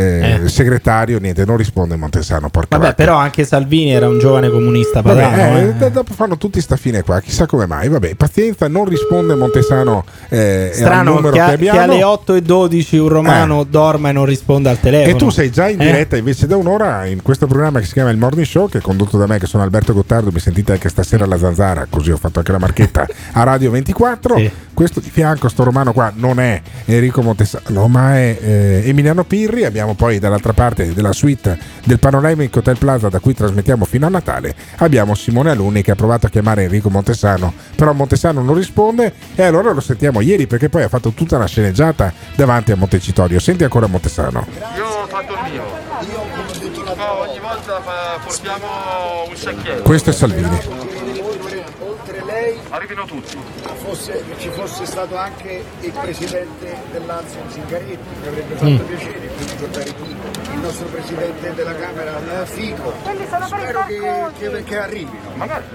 eh, segretario, niente, non risponde Montesano. Porca Vabbè, però anche Salvini era un giovane comunista Vabbè, padano. eh, eh. d- dopo fanno tutti sta fine qua, chissà come mai. Vabbè, pazienza, non risponde Montesano eh, Strano numero che, che, a- che abbiamo. alle 8 e 12 un romano dorma e non risponda al telefono. E tu sei già in Eh? diretta invece da un'ora in questo programma che si chiama Il Morning Show, che è condotto da me, che sono Alberto Gottardo. Mi sentite anche stasera alla Zanzara, così ho fatto anche la marchetta a Radio 24. Questo di fianco, sto romano qua, non è Enrico Montesano, ma è eh, Emiliano Pirri. Abbiamo poi dall'altra parte della suite del Panoramic Hotel Plaza, da cui trasmettiamo fino a Natale, abbiamo Simone Alunni che ha provato a chiamare Enrico Montesano, però Montesano non risponde e allora lo sentiamo ieri perché poi ha fatto tutta una sceneggiata davanti a Montecitorio. Senti ancora Montesano. Io ho fatto il mio. Ma ogni volta portiamo un secchietto. Questo è Salvini. Arrivino tutti. fosse- ci fosse stato anche il presidente dell'Anzi Zingaretti, mi avrebbe fatto Mm. piacere qui portare qui il nostro presidente della Camera eh, Fico. Quelli sono per i Spero che, che- che arrivino.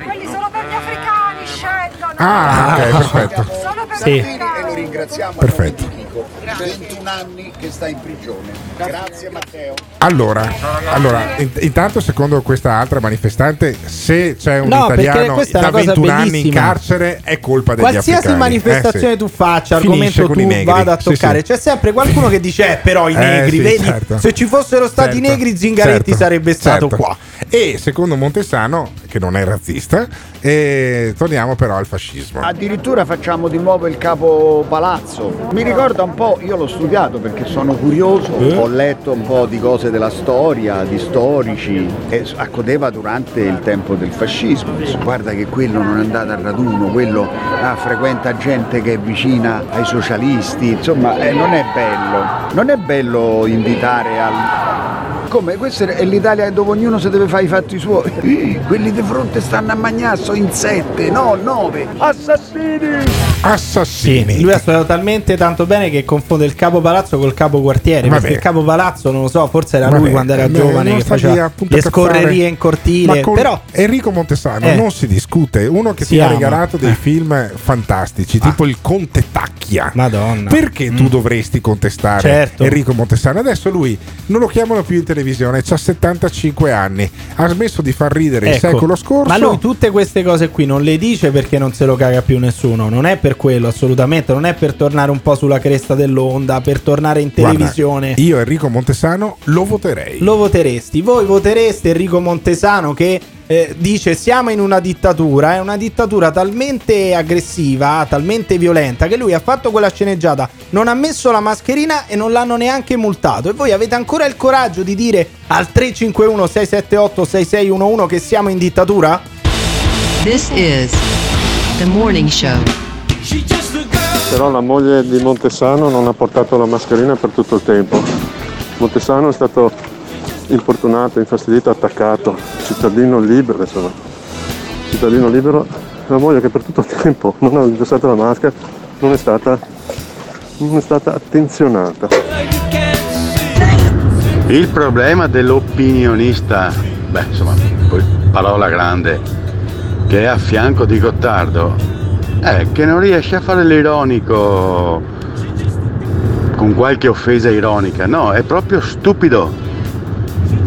Quelli sono per gli africani, scendono. Ah, ok, perfetto. Solo per Sì. e lo ringraziamo Perfetto. Di Fico. 21 anni che sta in prigione. Grazie Matteo. Allora, allora, in- intanto secondo questa altra manifestante, se c'è un No, perché italiano questa è da una cosa 21 anni in bellissima. carcere è colpa degli Qualsiasi africani. manifestazione Eh, sì. tu faccia, Finisce argomento con tu i negri. vada a Sì, toccare, sì. c'è sempre qualcuno che dice: Eh, però i Eh, negri, sì, vedi, certo. se ci fossero stati Certo, negri, Zingaretti certo, sarebbe stato certo. qua. E secondo Montesano, che non è razzista, e torniamo però al fascismo. Addirittura facciamo di nuovo il capo palazzo. Mi ricorda un po', io l'ho studiato perché sono curioso, Eh? ho letto un po' di cose della storia, di storici, e accadeva durante il tempo del fascismo. Guarda che quello non è andato al raduno, quello ah, frequenta gente che è vicina ai socialisti, insomma eh, non è bello. Non è bello invitare al... Come? Questa è l'Italia dove ognuno si deve fare i fatti suoi. Quelli di fronte stanno a Magnasso in sette, no, nove. Assassini! Assassini. Lui ha studiato talmente tanto bene che confonde il capo palazzo col capo quartiere. Vabbè. Perché il capo palazzo, non lo so, forse era lui Vabbè, quando era eh, giovane non che faceva appunto le scorrerie in cortile. Ma con Però Enrico Montesano Eh. non si discute. Uno che Si ti ha ama. regalato dei Eh. film fantastici, tipo il Conte Tacchia. Madonna. Perché tu dovresti contestare Certo. Enrico Montesano? Adesso lui non lo chiamano più in televisione, ha 75 anni, ha smesso di far ridere il Ecco, secolo scorso. Ma lui tutte queste cose qui non le dice perché non se lo caga più nessuno. Non è per quello, assolutamente. Non è per tornare un po' sulla cresta dell'onda, per tornare in Guarda, televisione. io Enrico Montesano lo voterei. Lo voteresti? Voi votereste Enrico Montesano che eh, dice siamo in una dittatura, è una dittatura talmente aggressiva, talmente violenta che lui ha fatto quella sceneggiata, non ha messo la mascherina e non l'hanno neanche multato. E voi avete ancora il coraggio di dire al 351 678 6611 che siamo in dittatura? This is the morning show. Però la moglie di Montesano non ha portato la mascherina per tutto il tempo. Montesano è stato importunato, infastidito, attaccato. Cittadino libero, insomma. Cittadino libero. La moglie che per tutto il tempo non ha indossato la maschera non è stata, non è stata attenzionata. Il problema dell'opinionista, beh insomma, parola grande, che è a fianco di Gottardo, è che non riesce a fare l'ironico con qualche offesa ironica, no, è proprio stupido.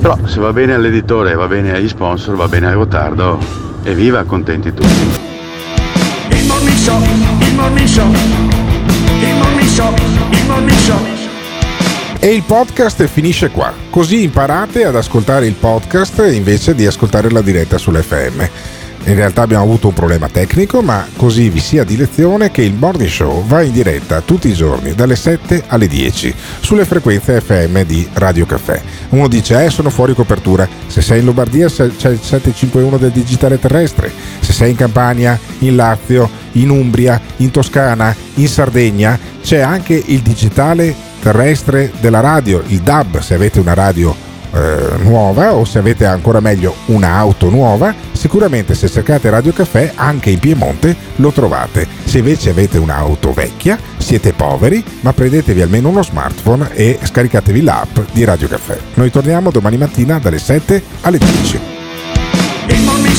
Però se va bene all'editore, va bene agli sponsor, va bene a Gottardo, evviva, contenti tutti. Il morning show, il morning show, il morning show, il morning show. E il podcast finisce qua, così imparate ad ascoltare il podcast invece di ascoltare la diretta sull'FM. In realtà abbiamo avuto un problema tecnico, ma così vi sia di lezione che il Morning Show va in diretta tutti i giorni dalle 7 alle 10 sulle frequenze FM di Radio Caffè. Uno dice, eh, sono fuori copertura. Se sei in Lombardia c'è il 751 del digitale terrestre. Se sei in Campania, in Lazio, in Umbria, in Toscana, in Sardegna, c'è anche il digitale terrestre della radio, il DAB, se avete una radio eh, nuova o se avete ancora meglio un'auto nuova, sicuramente se cercate Radio Caffè anche in Piemonte lo trovate. Se invece avete un'auto vecchia, siete poveri, ma prendetevi almeno uno smartphone e scaricatevi l'app di Radio Caffè. Noi torniamo domani mattina dalle 7 alle 10.